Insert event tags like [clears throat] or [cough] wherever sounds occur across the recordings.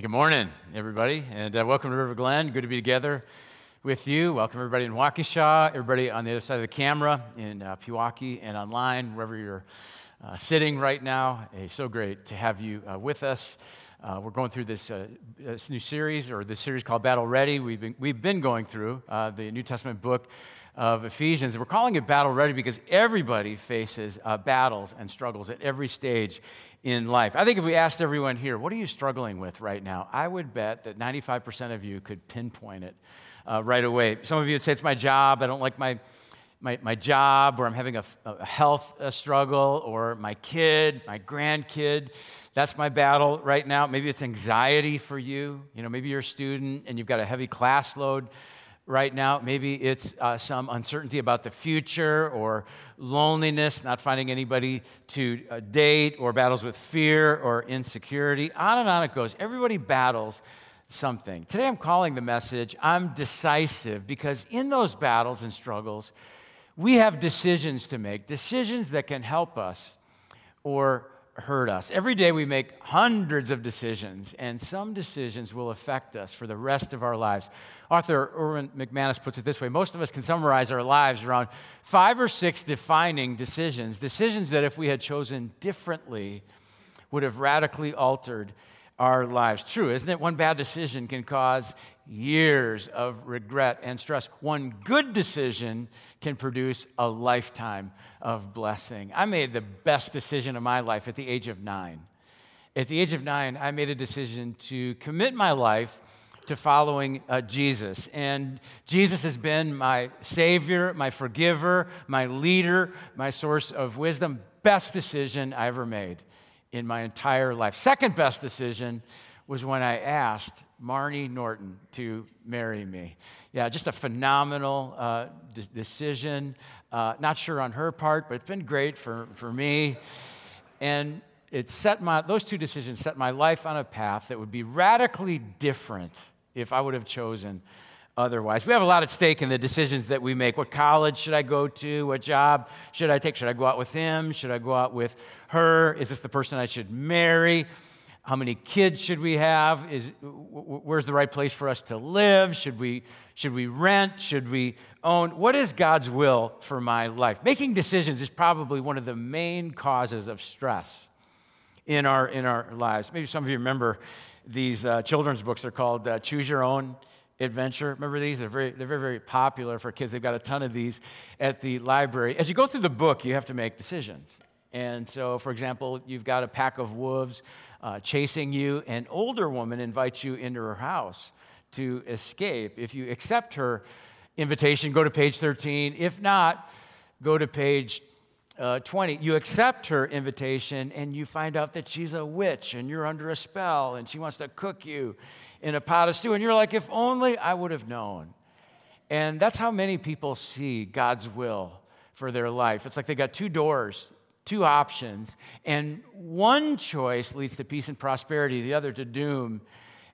Good morning, everybody, and uh, welcome to River Glen. Good to be together with you. Welcome, everybody in Waukesha, everybody on the other side of the camera in uh, Pewaukee and online, wherever you're uh, sitting right now. It's so great to have you uh, with us. Uh, we're going through this, uh, this, new series, or this series called Battle Ready. We've been, we've been going through the New Testament book of Ephesians. We're calling it Battle Ready because everybody faces battles and struggles at every stage in life. I think if we asked everyone here, what are you struggling with right now? I would bet that 95% of you could pinpoint it uh, right away. Some of you would say, it's my job. I don't like my, my, my job, or I'm having a, a health a struggle, or my kid, my grandkid. That's my battle right now. Maybe it's anxiety for you. You know, maybe you're a student and you've got a heavy class load right now. Maybe it's uh, some uncertainty about the future or loneliness, not finding anybody to uh, date, or battles with fear or insecurity. On and on it goes. Everybody battles something. Today I'm calling the message, I'm decisive, because in those battles and struggles, we have decisions to make, decisions that can help us or hurt us. Every day we make hundreds of decisions, and some decisions will affect us for the rest of our lives. Author Erwin McManus puts it this way most of us can summarize our lives around five or six defining decisions, decisions that if we had chosen differently would have radically altered our lives. True, isn't it? One bad decision can cause years of regret and stress. One good decision can produce a lifetime of blessing. I made the best decision of my life at the age of nine. At the age of nine, I made a decision to commit my life to following uh, Jesus. And Jesus has been my Savior, my forgiver, my leader, my source of wisdom. Best decision I ever made in my entire life. Second best decision was when I asked Marnie Norton to marry me. Yeah, just a phenomenal uh, d- decision. Uh, not sure on her part, but it's been great for, for me. And it set my, those two decisions set my life on a path that would be radically different if I would have chosen otherwise. We have a lot at stake in the decisions that we make. What college should I go to? What job should I take? Should I go out with him? Should I go out with her? Is this the person I should marry? How many kids should we have? Is, where's the right place for us to live? Should we, should we rent? Should we own? What is God's will for my life? Making decisions is probably one of the main causes of stress in our, in our lives. Maybe some of you remember these uh, children's books are called uh, Choose Your Own Adventure. Remember these? They're very, they're very, very popular for kids. They've got a ton of these at the library. As you go through the book, you have to make decisions. And so, for example, you've got a pack of wolves uh, chasing you. An older woman invites you into her house to escape. If you accept her invitation, go to page 13. If not, go to page uh, 20. You accept her invitation and you find out that she's a witch and you're under a spell and she wants to cook you in a pot of stew. And you're like, if only I would have known. And that's how many people see God's will for their life. It's like they got two doors two options, and one choice leads to peace and prosperity, the other to doom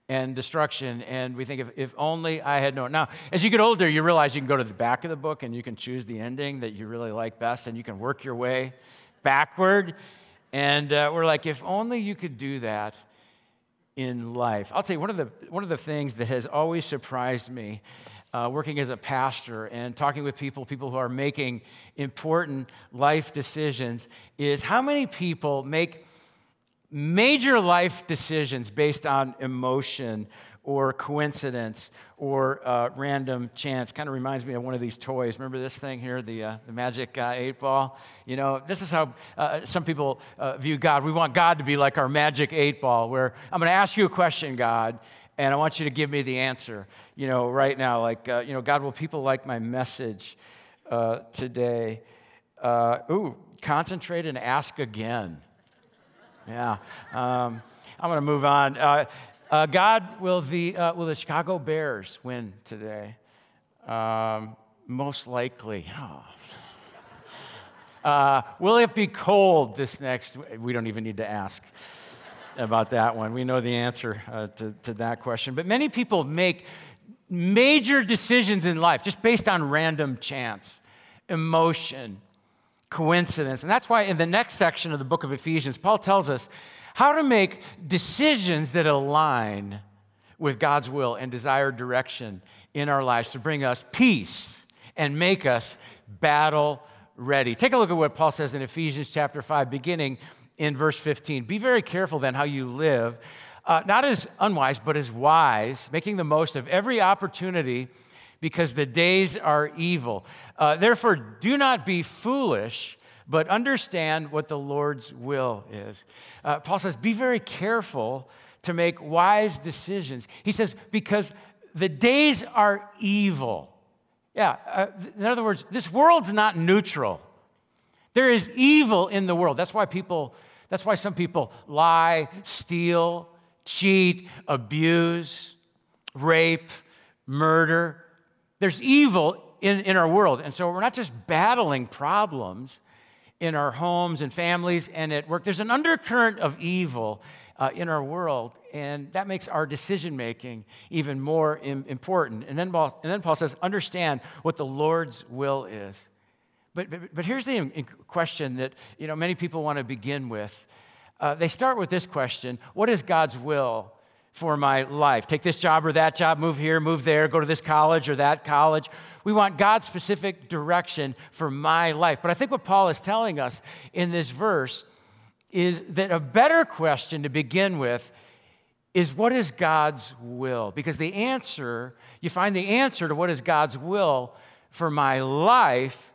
and destruction. And we think, if, if only I had known. Now, as you get older, you realize you can go to the back of the book and you can choose the ending that you really like best, and you can work your way backward. And uh, we're like, if only you could do that in life. I'll tell you, one of the, one of the things that has always surprised me uh, working as a pastor and talking with people, people who are making important life decisions, is how many people make major life decisions based on emotion or coincidence or uh, random chance. Kind of reminds me of one of these toys. Remember this thing here, the, uh, the magic uh, eight ball? You know, this is how uh, some people uh, view God. We want God to be like our magic eight ball, where I'm going to ask you a question, God, and I want you to give me the answer, you know, right now. Like, uh, you know, God, will people like my message uh, today? Uh, ooh, concentrate and ask again. Yeah. Um, I'm going to move on. Uh, uh, God, will the, uh, will the Chicago Bears win today? Um, most likely. Oh. Uh, will it be cold this next? We don't even need to ask about that one. We know the answer uh, to, to that question. But many people make major decisions in life just based on random chance, emotion, coincidence. And that's why in the next section of the book of Ephesians, Paul tells us how to make decisions that align with God's will and desired direction in our lives to bring us peace and make us battle ready. Take a look at what Paul says in Ephesians chapter 5, beginning in verse 15. Be very careful then how you live, uh, not as unwise, but as wise, making the most of every opportunity because the days are evil. Uh, Therefore, do not be foolish, but understand what the Lord's will is. Uh, Paul says, be very careful to make wise decisions. He says, because the days are evil. Yeah, uh, in other words, this world's not neutral. There is evil in the world. That's why people, that's why some people lie, steal, cheat, abuse, rape, murder. There's evil in, in our world. And so we're not just battling problems in our homes and families and at work, there's an undercurrent of evil uh, in our world, and that makes our decision making even more Im- important. And then, Paul, and then Paul says, understand what the Lord's will is. But, but, but here's the question that you know, many people want to begin with. Uh, they start with this question What is God's will for my life? Take this job or that job, move here, move there, go to this college or that college. We want God's specific direction for my life. But I think what Paul is telling us in this verse is that a better question to begin with is what is God's will? Because the answer, you find the answer to what is God's will for my life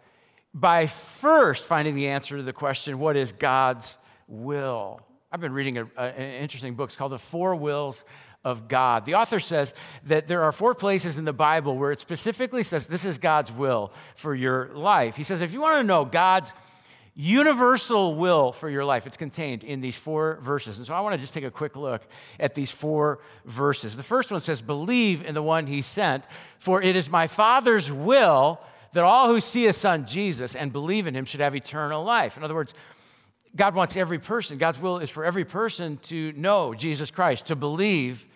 by first finding the answer to the question, what is God's will? I've been reading a, a, an interesting book. It's called The Four Wills of God. The author says that there are four places in the Bible where it specifically says this is God's will for your life. He says if you want to know God's universal will for your life. It's contained in these four verses. And so I want to just take a quick look at these four verses. The first one says, Believe in the one he sent, for it is my Father's will that all who see a son, Jesus, and believe in him should have eternal life. In other words, God wants every person, God's will is for every person to know Jesus Christ, to believe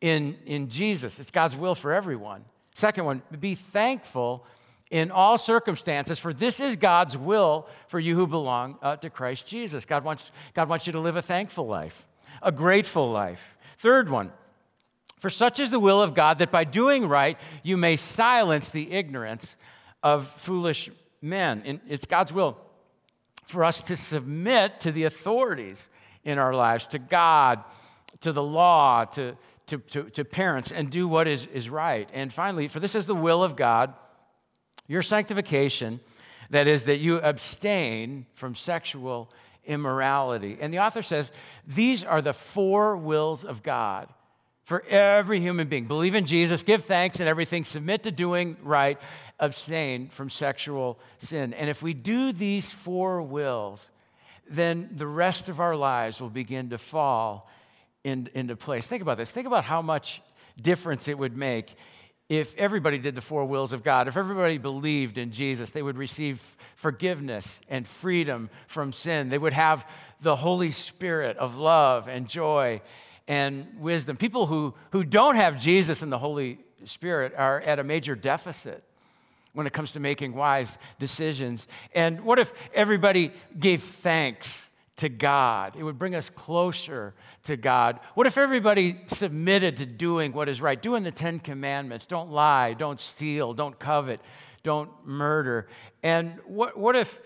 in, in Jesus. It's God's will for everyone. Second one, be thankful in all circumstances, for this is God's will for you who belong uh, to Christ Jesus. God wants, God wants you to live a thankful life, a grateful life. Third one, for such is the will of God that by doing right you may silence the ignorance of foolish men. And it's God's will for us to submit to the authorities in our lives, to God, to the law, to, to, to, to parents, and do what is, is right. And finally, for this is the will of God your sanctification, that is, that you abstain from sexual immorality. And the author says these are the four wills of God for every human being. Believe in Jesus, give thanks in everything, submit to doing right, abstain from sexual sin. And if we do these four wills, then the rest of our lives will begin to fall in, into place. Think about this. Think about how much difference it would make if everybody did the four wills of God, if everybody believed in Jesus, they would receive forgiveness and freedom from sin. They would have the Holy Spirit of love and joy and wisdom. People who, who don't have Jesus and the Holy Spirit are at a major deficit when it comes to making wise decisions. And what if everybody gave thanks to God. It would bring us closer to God. What if everybody submitted to doing what is right, doing the Ten Commandments? Don't lie, don't steal, don't covet, don't murder. And what, what if,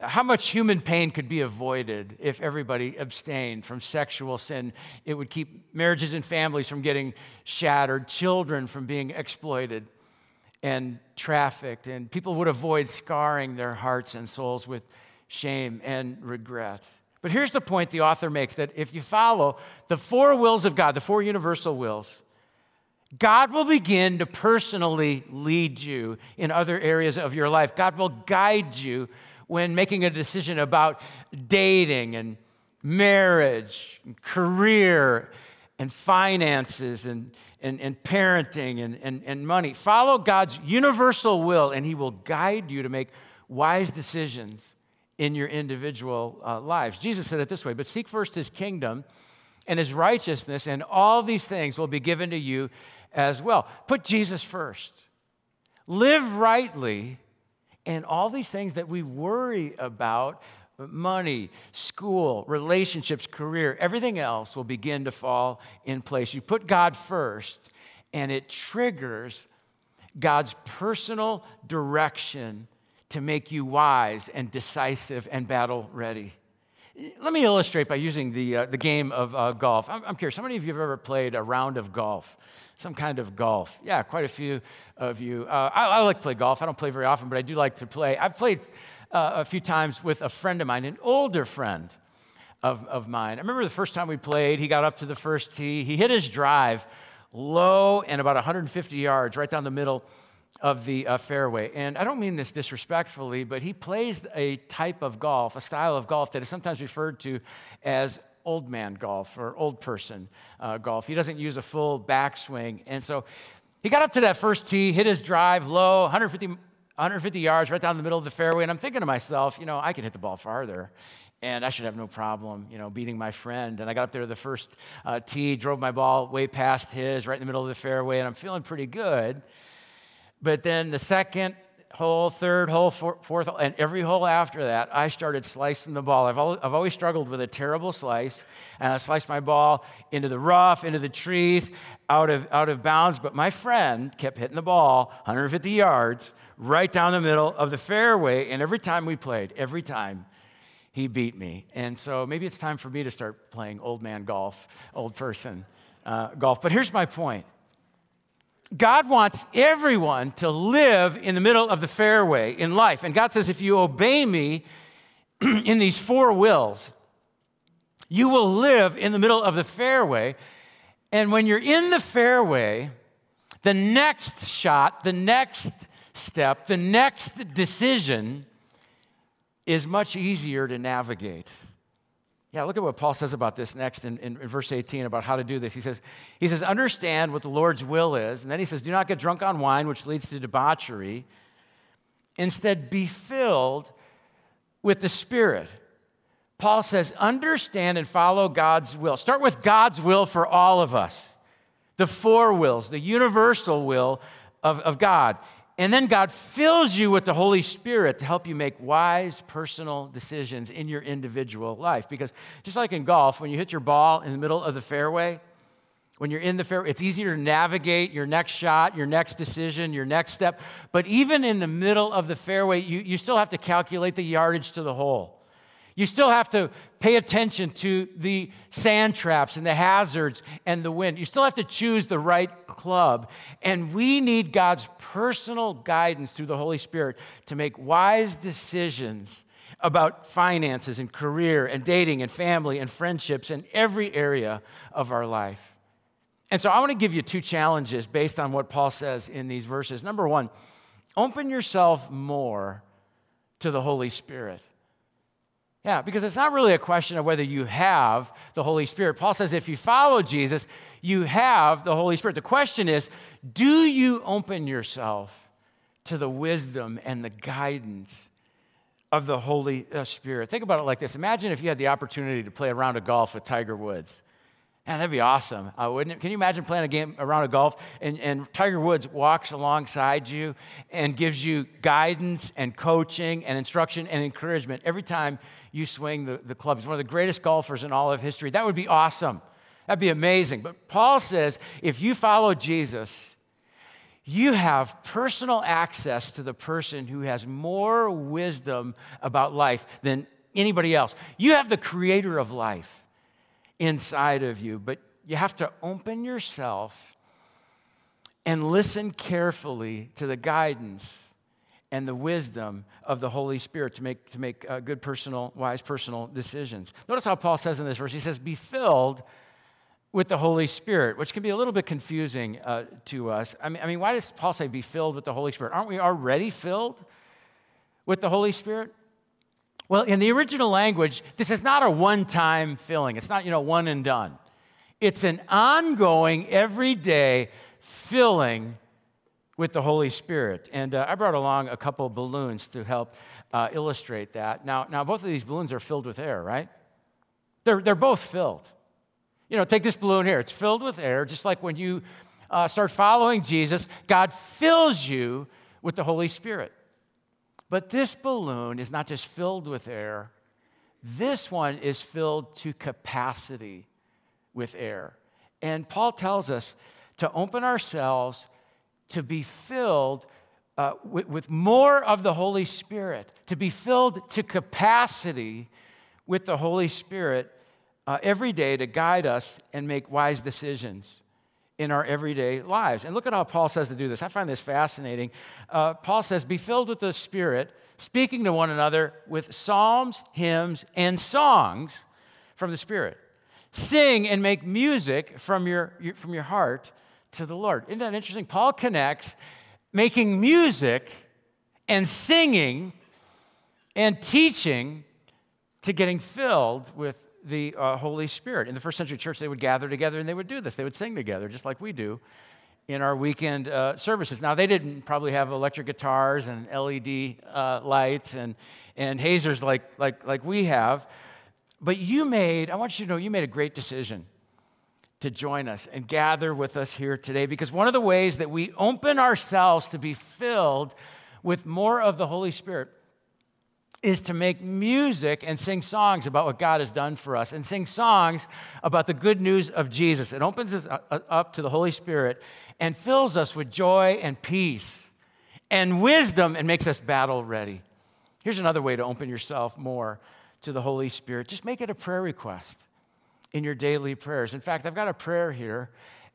how much human pain could be avoided if everybody abstained from sexual sin? It would keep marriages and families from getting shattered, children from being exploited and trafficked, and people would avoid scarring their hearts and souls with shame and regret. But here's the point the author makes that if you follow the four wills of God, the four universal wills, God will begin to personally lead you in other areas of your life. God will guide you when making a decision about dating and marriage, and career, and finances, and, and, and parenting, and, and, and money. Follow God's universal will, and He will guide you to make wise decisions in your individual uh, lives. Jesus said it this way But seek first his kingdom and his righteousness, and all these things will be given to you as well. Put Jesus first. Live rightly, and all these things that we worry about money, school, relationships, career, everything else will begin to fall in place. You put God first, and it triggers God's personal direction to make you wise and decisive and battle ready. Let me illustrate by using the, uh, the game of uh, golf. I'm, I'm, curious, how many of you have ever played a round of golf? Some kind of golf? Yeah, quite a few of you. Uh, I, I, like to play golf. I don't play very often, but I do like to play. I've played uh, a few times with a friend of mine, an older friend of, of mine. I remember the first time we played, he got up to the first tee. He hit his drive low and about 150 yards right down the middle of the uh, fairway. And I don't mean this disrespectfully, but he plays a type of golf, a style of golf that is sometimes referred to as old man golf or old person uh, golf. He doesn't use a full backswing. And so he got up to that first tee, hit his drive low, 150, 150 yards right down the middle of the fairway. And I'm thinking to myself, you know, I can hit the ball farther and I should have no problem, you know, beating my friend. And I got up there to the first uh, tee, drove my ball way past his, right in the middle of the fairway, and I'm feeling pretty good. But then the second hole, third hole, fourth hole, and every hole after that, I started slicing the ball. I've, I've always struggled with a terrible slice, and I sliced my ball into the rough, into the trees, out of, out of bounds. But my friend kept hitting the ball 150 yards right down the middle of the fairway, and every time we played, every time, he beat me. And so maybe it's time for me to start playing old man golf, old person uh, golf. But here's my point God wants everyone to live in the middle of the fairway in life. And God says, if you obey me [clears throat] in these four wills, you will live in the middle of the fairway. And when you're in the fairway, the next shot, the next step, the next decision is much easier to navigate. Yeah, look at what Paul says about this next in, in, in, verse 18 about how to do this. He says, he says, understand what the Lord's will is. And then he says, do not get drunk on wine, which leads to debauchery. Instead, be filled with the Spirit. Paul says, understand and follow God's will. Start with God's will for all of us, the four wills, the universal will of, of God. And then God fills you with the Holy Spirit to help you make wise personal decisions in your individual life. Because just like in golf, when you hit your ball in the middle of the fairway, when you're in the fairway, it's easier to navigate your next shot, your next decision, your next step. But even in the middle of the fairway, you, you still have to calculate the yardage to the hole. You still have to pay attention to the sand traps and the hazards and the wind. You still have to choose the right club. And we need God's personal guidance through the Holy Spirit to make wise decisions about finances and career and dating and family and friendships in every area of our life. And so I want to give you two challenges based on what Paul says in these verses. Number one, open yourself more to the Holy Spirit. Yeah, because it's not really a question of whether you have the Holy Spirit. Paul says if you follow Jesus, you have the Holy Spirit. The question is do you open yourself to the wisdom and the guidance of the Holy uh, Spirit? Think about it like this Imagine if you had the opportunity to play a round of golf with Tiger Woods. Man, that'd be awesome, uh, wouldn't it? Can you imagine playing a game around a golf and, and Tiger Woods walks alongside you and gives you guidance and coaching and instruction and encouragement every time you swing the, the club? He's one of the greatest golfers in all of history. That would be awesome. That'd be amazing. But Paul says if you follow Jesus, you have personal access to the person who has more wisdom about life than anybody else. You have the creator of life inside of you, but you have to open yourself and listen carefully to the guidance and the wisdom of the Holy Spirit to make, to make uh, good personal, wise personal decisions. Notice how Paul says in this verse, he says, Be filled with the Holy Spirit, which can be a little bit confusing uh, to us. I mean, I mean, why does Paul say be filled with the Holy Spirit? Aren't we already filled with the Holy Spirit? Well, in the original language, this is not a one time filling, it's not, you know, one and done. It's an ongoing, everyday filling with the Holy Spirit. And uh, I brought along a couple balloons to help uh, illustrate that. Now, now, both of these balloons are filled with air, right? They're, they're both filled. You know, take this balloon here. It's filled with air, just like when you uh, start following Jesus, God fills you with the Holy Spirit. But this balloon is not just filled with air, This one is filled to capacity with air. And Paul tells us to open ourselves to be filled uh, with, with more of the Holy Spirit, to be filled to capacity with the Holy Spirit uh, every day to guide us and make wise decisions in our everyday lives. And look at how Paul says to do this. I find this fascinating. Uh, Paul says, Be filled with the Spirit, speaking to one another with psalms, hymns, and songs from the Spirit. Sing and make music from your, from your heart to the Lord. Isn't that interesting? Paul connects making music and singing and teaching to getting filled with the uh, Holy Spirit. In the first century church, they would gather together and they would do this. They would sing together, just like we do in our weekend uh, services. Now, they didn't probably have electric guitars and LED uh, lights and, and hazers like, like, like we have, but you made, I want you to know, you made a great decision to join us and gather with us here today because one of the ways that we open ourselves to be filled with more of the Holy Spirit is to make music and sing songs about what God has done for us and sing songs about the good news of Jesus. It opens us up to the Holy Spirit and fills us with joy and peace and wisdom and makes us battle ready. Here's another way to open yourself more to the Holy Spirit just make it a prayer request in your daily prayers. In fact, I've got a prayer here,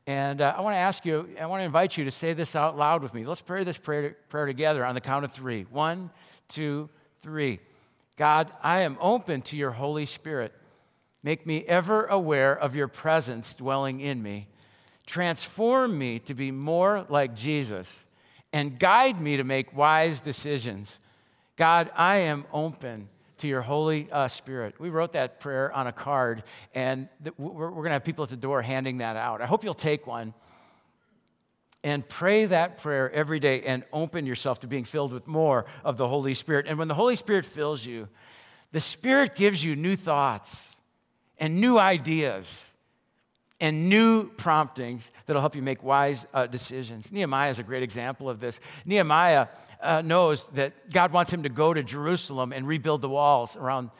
and uh, I want to ask you, I want to invite you to say this out loud with me. Let's pray this prayer, prayer together on the count of three. One, two, three. God, I am open to your Holy Spirit. Make me ever aware of your presence dwelling in me. Transform me to be more like Jesus and guide me to make wise decisions. God, I am open to your Holy uh, Spirit. We wrote that prayer on a card, and th- we're, we're going to have people at the door handing that out. I hope you'll take one and pray that prayer every day and open yourself to being filled with more of the Holy Spirit. And when the Holy Spirit fills you, the Spirit gives you new thoughts and new ideas and new promptings that'll help you make wise uh, decisions. Nehemiah is a great example of this. Nehemiah uh, knows that God wants him to go to Jerusalem and rebuild the walls around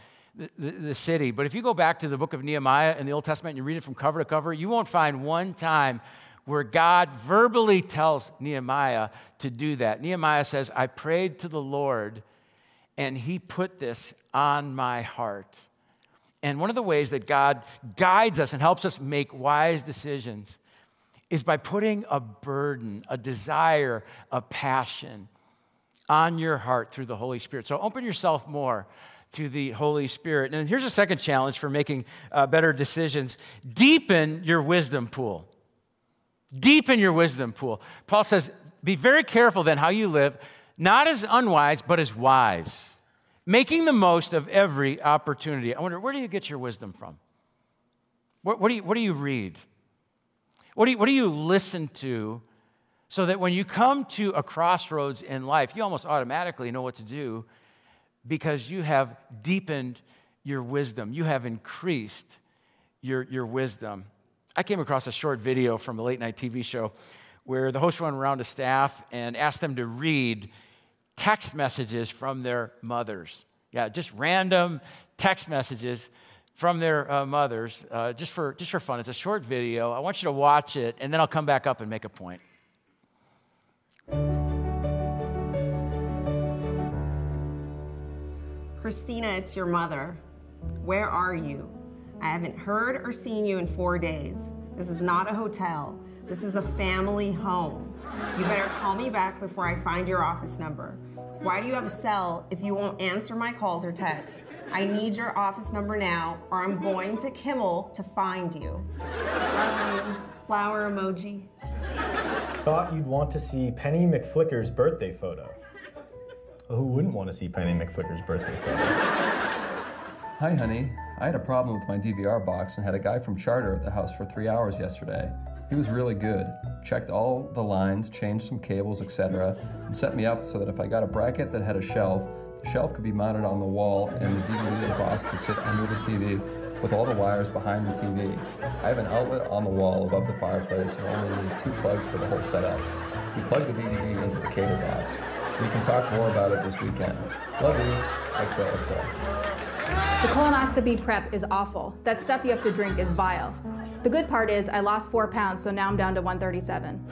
the, city. But if you go back to the book of Nehemiah in the Old Testament and you read it from cover to cover, you won't find one time where God verbally tells Nehemiah to do that. Nehemiah says, I prayed to the Lord and he put this on my heart. And one of the ways that God guides us and helps us make wise decisions is by putting a burden, a desire, a passion on your heart through the Holy Spirit. So open yourself more to the Holy Spirit. And here's a second challenge for making uh, better decisions deepen your wisdom pool. Deepen your wisdom pool. Paul says, be very careful then how you live, not as unwise, but as wise, making the most of every opportunity. I wonder, where do you get your wisdom from? What, what do, you, what do you read? What do you, what do you listen to so that when you come to a crossroads in life, you almost automatically know what to do because you have deepened your wisdom. You have increased your, your wisdom. I came across a short video from a late night TV show where the host went around to staff and asked them to read text messages from their mothers. Yeah, just random text messages from their uh, mothers, uh, just, for, just for fun. It's a short video. I want you to watch it, and then I'll come back up and make a point. Christina, it's your mother. Where are you? I haven't heard or seen you in four days. This is not a hotel. This is a family home. You better call me back before I find your office number. Why do you have a cell if you won't answer my calls or texts? I need your office number now, or I'm going to Kimmel to find you. Um, flower emoji thought you'd want to see Penny McFlicker's birthday photo. Well, who wouldn't want to see Penny McFlicker's birthday photo? Hi, honey. I had a problem with my DVR box and had a guy from Charter at the house for three hours yesterday. He was really good. Checked all the lines, changed some cables, etc., and set me up so that if I got a bracket that had a shelf, the shelf could be mounted on the wall and the DVD box could sit under the TV with all the wires behind the TV. I have an outlet on the wall above the fireplace and only need two plugs for the whole setup. We plug the DVD into the cable box. We can talk more about it this weekend. Love you. XOXO. The colonoscopy prep is awful. That stuff you have to drink is vile. The good part is I lost four pounds, so now I'm down to 137.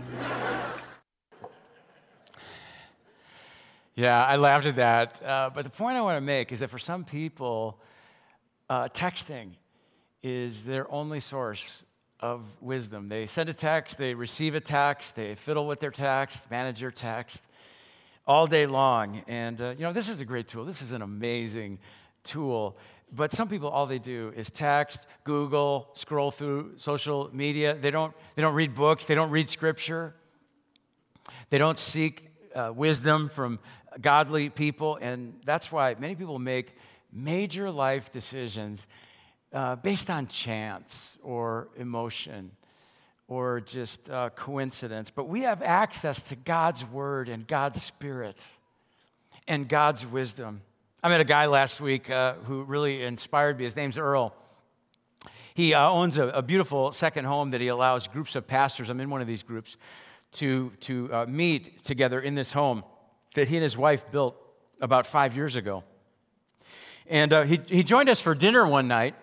Yeah, I laughed at that. Uh, but the point I want to make is that for some people, uh, texting is their only source of wisdom. They send a text, they receive a text, they fiddle with their text, manage their text all day long. And, uh, you know, this is a great tool. This is an amazing tool. But some people, all they do is text, Google, scroll through social media. They don't, they don't read books, they don't read scripture, they don't seek uh, wisdom from godly people. And that's why many people make major life decisions uh, based on chance or emotion or just uh, coincidence. But we have access to God's word and God's spirit and God's wisdom. I met a guy last week uh, who really inspired me. His name's Earl. He uh, owns a, a, beautiful second home that he allows groups of pastors, I'm in one of these groups, to, to uh, meet together in this home that he and his wife built about five years ago. And uh, he, he joined us for dinner one night.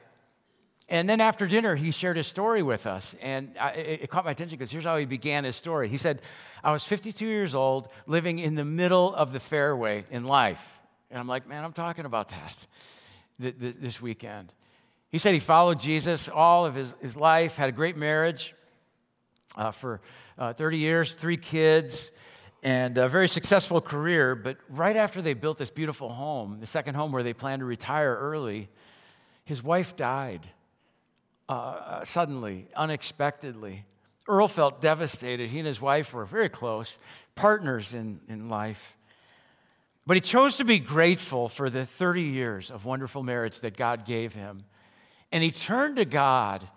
And then after dinner, he shared his story with us. And I, it, it caught my attention because here's how he began his story. He said, I was 52 years old, living in the middle of the fairway in life. And I'm like, man, I'm talking about that this weekend. He said he followed Jesus all of his, his life, had a great marriage uh, for uh, 30 years, three kids and a very successful career. But right after they built this beautiful home, the second home where they planned to retire early, his wife died uh, uh, suddenly, unexpectedly. Earl felt devastated. He and his wife were very close, partners in, in life. But he chose to be grateful for the 30 years of wonderful marriage that God gave him. And he turned to God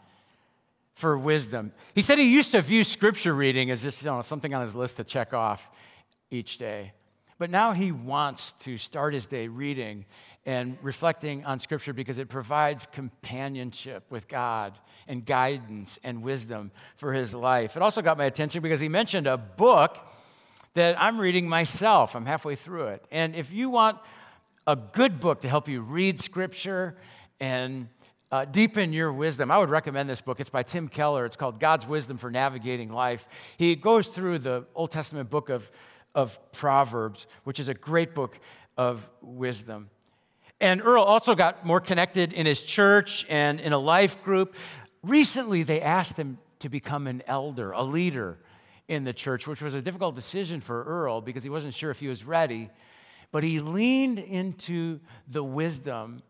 for wisdom. He said he used to view scripture reading as just you know, something on his list to check off each day. But now he wants to start his day reading and reflecting on scripture because it provides companionship with God and guidance and wisdom for his life. It also got my attention because he mentioned a book that I'm reading myself. I'm halfway through it. And if you want a good book to help you read scripture and uh, deepen your wisdom. I would recommend this book. It's by Tim Keller. It's called God's Wisdom for Navigating Life. He goes through the Old Testament book of, of Proverbs, which is a great book of wisdom. And Earl also got more connected in his church and in a life group. Recently, they asked him to become an elder, a leader in the church, which was a difficult decision for Earl because he wasn't sure if he was ready. But he leaned into the wisdom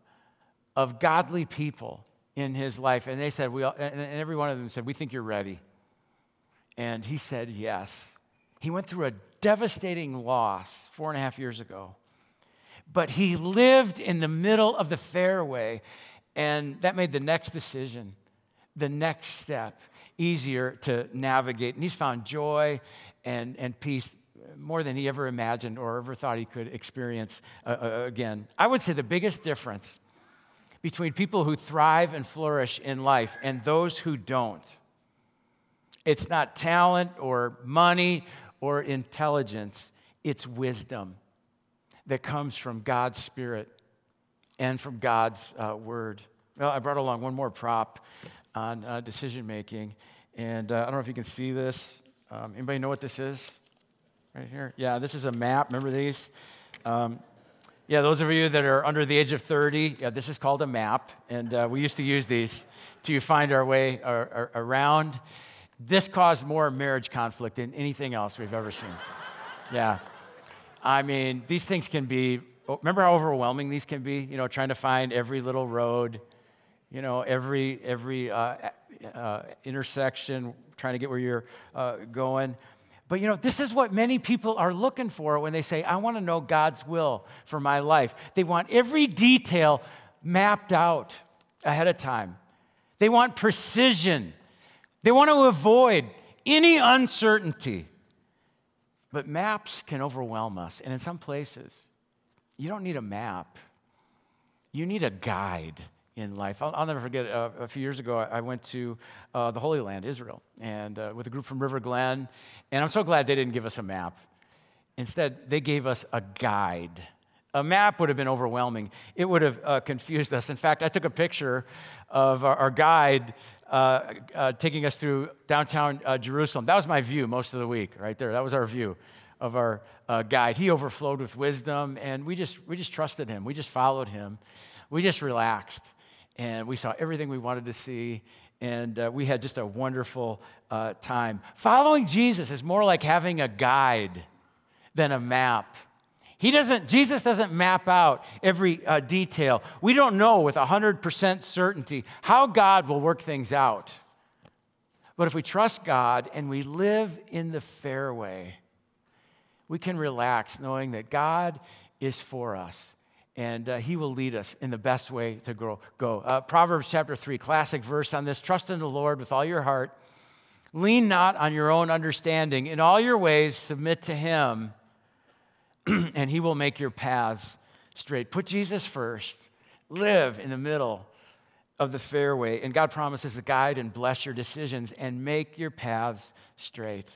of godly people in his life. And they said, we all, and every one of them said, We think you're ready. And he said, Yes. He went through a devastating loss four and a half years ago. But he lived in the middle of the fairway, and that made the next decision, the next step, easier to navigate. And he's found joy and, and peace more than he ever imagined or ever thought he could experience uh, uh again. I would say the biggest difference between people who thrive and flourish in life and those who don't. It's not talent or money or intelligence, it's wisdom that comes from God's Spirit and from God's uh, Word. Well, I brought along one more prop on uh, decision making, and uh, I don't know if you can see this. Um, anybody know what this is? Right here? Yeah, this is a map. Remember these? Um, yeah, those of you that are under the age of 30, yeah, this is called a map, and uh, we used to use these to find our way around. This caused more marriage conflict than anything else we've ever seen. Yeah. I mean, these things can be, remember how overwhelming these can be? You know, trying to find every little road, you know, every, every uh, uh, intersection, trying to get where you're uh, going. But you know, this is what many people are looking for when they say, I want to know God's will for my life. They want every detail mapped out ahead of time, they want precision, they want to avoid any uncertainty. But maps can overwhelm us. And in some places, you don't need a map, you need a guide in life. I'll, I'll never forget uh, a few years ago, I went to uh, the Holy Land, Israel, and uh, with a group from River Glen. And I'm so glad they didn't give us a map. Instead, they gave us a guide, A map would have been overwhelming. It would have uh, confused us. In fact, I took a picture of our, our guide uh, uh, taking us through downtown Jerusalem. That was my view most of the week, right there. That was our view of our guide. He overflowed with wisdom, and we just, we just trusted him. We just followed him. We just relaxed, and we saw everything we wanted to see, and uh, we had just a wonderful uh, time. Following Jesus is more like having a guide than a map. He doesn't, Jesus doesn't map out every uh, detail. We don't know with 100% certainty how God will work things out. But if we trust God and we live in the fairway, we can relax knowing that God is for us and uh, He will lead us in the best way to grow, go. Uh, Proverbs chapter 3, classic verse on this trust in the Lord with all your heart. Lean not on your own understanding. In all your ways, submit to Him [clears throat] and he will make your paths straight. Put Jesus first. Live in the middle of the fairway. And God promises to guide and bless your decisions and make your paths straight.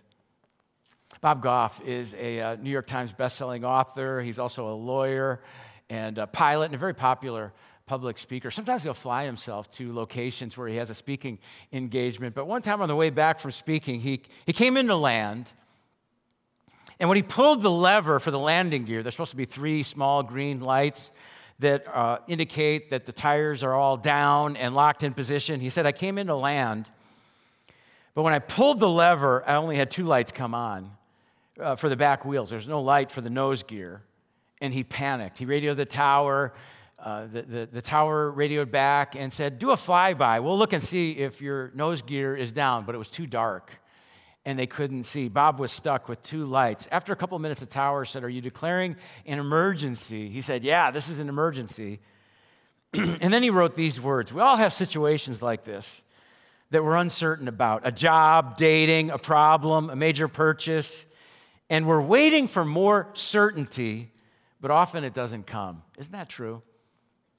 Bob Goff is a uh, New York Times bestselling author. He's also a lawyer and a pilot and a very popular public speaker. Sometimes he'll fly himself to locations where he has a speaking engagement. But one time on the way back from speaking, he, he came into land and when he pulled the lever for the landing gear, there's supposed to be three small green lights that uh, indicate that the tires are all down and locked in position. He said, I came into land, but when I pulled the lever, I only had two lights come on uh, for the back wheels. There's no light for the nose gear. And he panicked. He radioed the tower. Uh, the, the, the, tower radioed back and said, Do a flyby. We'll look and see if your nose gear is down. But it was too dark and they couldn't see. Bob was stuck with two lights. After a couple of minutes, the tower said, Are you declaring an emergency? He said, Yeah, this is an emergency. [clears throat] and then he wrote these words We all have situations like this that we're uncertain about a job, dating, a problem, a major purchase, and we're waiting for more certainty, but often it doesn't come. Isn't that true?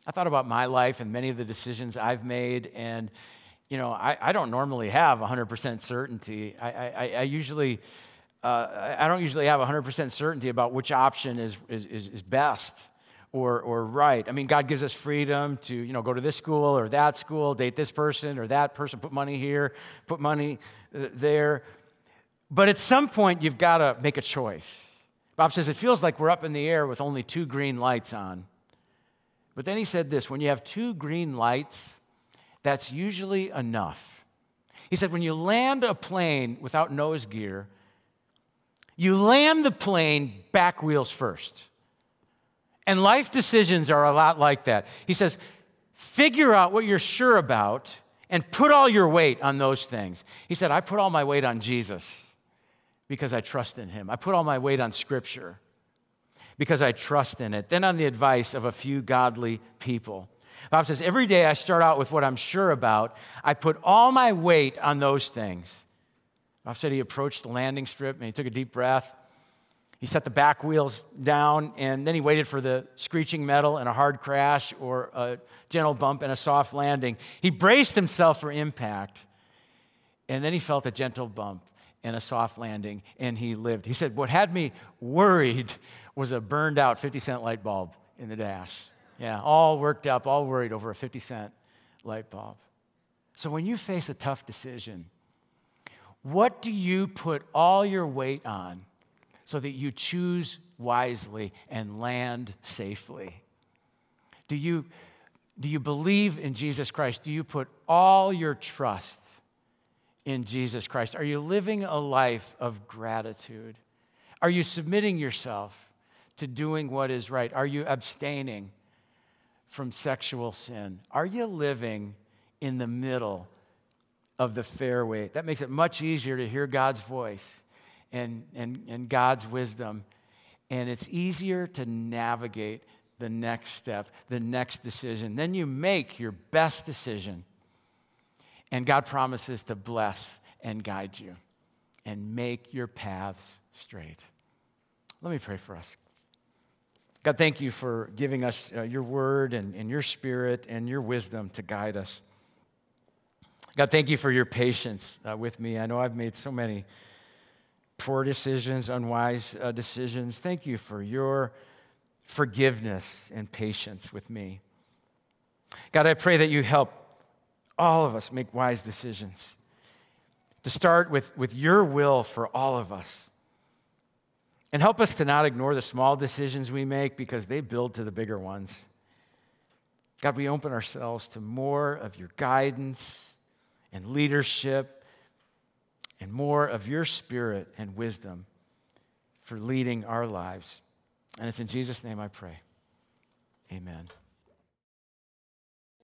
I thought about my life and many of the decisions I've made, and you know, I, I don't normally have 100% certainty. I, I, I usually, uh, I don't usually have 100% certainty about which option is, is, is best or, or right. I mean, God gives us freedom to, you know, go to this school or that school, date this person or that person, put money here, put money uh, there. But at some point, you've got to make a choice. Bob says, it feels like we're up in the air with only two green lights on. But then he said this when you have two green lights, that's usually enough. He said, when you land a plane without nose gear, you land the plane back wheels first. And life decisions are a lot like that. He says, figure out what you're sure about and put all your weight on those things. He said, I put all my weight on Jesus because I trust in him. I put all my weight on Scripture because I trust in it. Then on the advice of a few godly people. Bob says, every day I start out with what I'm sure about. I put all my weight on those things. Bob said he approached the landing strip and he took a deep breath. He set the back wheels down and then he waited for the screeching metal and a hard crash or a gentle bump and a soft landing. He braced himself for impact and then he felt a gentle bump and a soft landing and he lived. He said, What had me worried was a burned out 50 cent light bulb in the dash. Yeah, all worked up, all worried over a 50 cent light bulb. So when you face a tough decision, what do you put all your weight on so that you choose wisely and land safely? Do you, do you believe in Jesus Christ? Do you put all your trust in Jesus Christ? Are you living a life of gratitude? Are you submitting yourself to doing what is right? Are you abstaining from sexual sin? Are you living in the middle of the fairway? That makes it much easier to hear God's voice and, and, and God's wisdom. And it's easier to navigate the next step, the next decision. Then you make your best decision. And God promises to bless and guide you and make your paths straight. Let me pray for us. God, thank you for giving us uh, your word and, and your spirit and your wisdom to guide us. God, thank you for your patience uh, with me. I know I've made so many poor decisions, unwise uh, decisions. Thank you for your forgiveness and patience with me. God, I pray that you help all of us make wise decisions. To start with, with your will for all of us. And help us to not ignore the small decisions we make because they build to the bigger ones. God, we open ourselves to more of your guidance and leadership and more of your spirit and wisdom for leading our lives. And it's in Jesus' name I pray. Amen.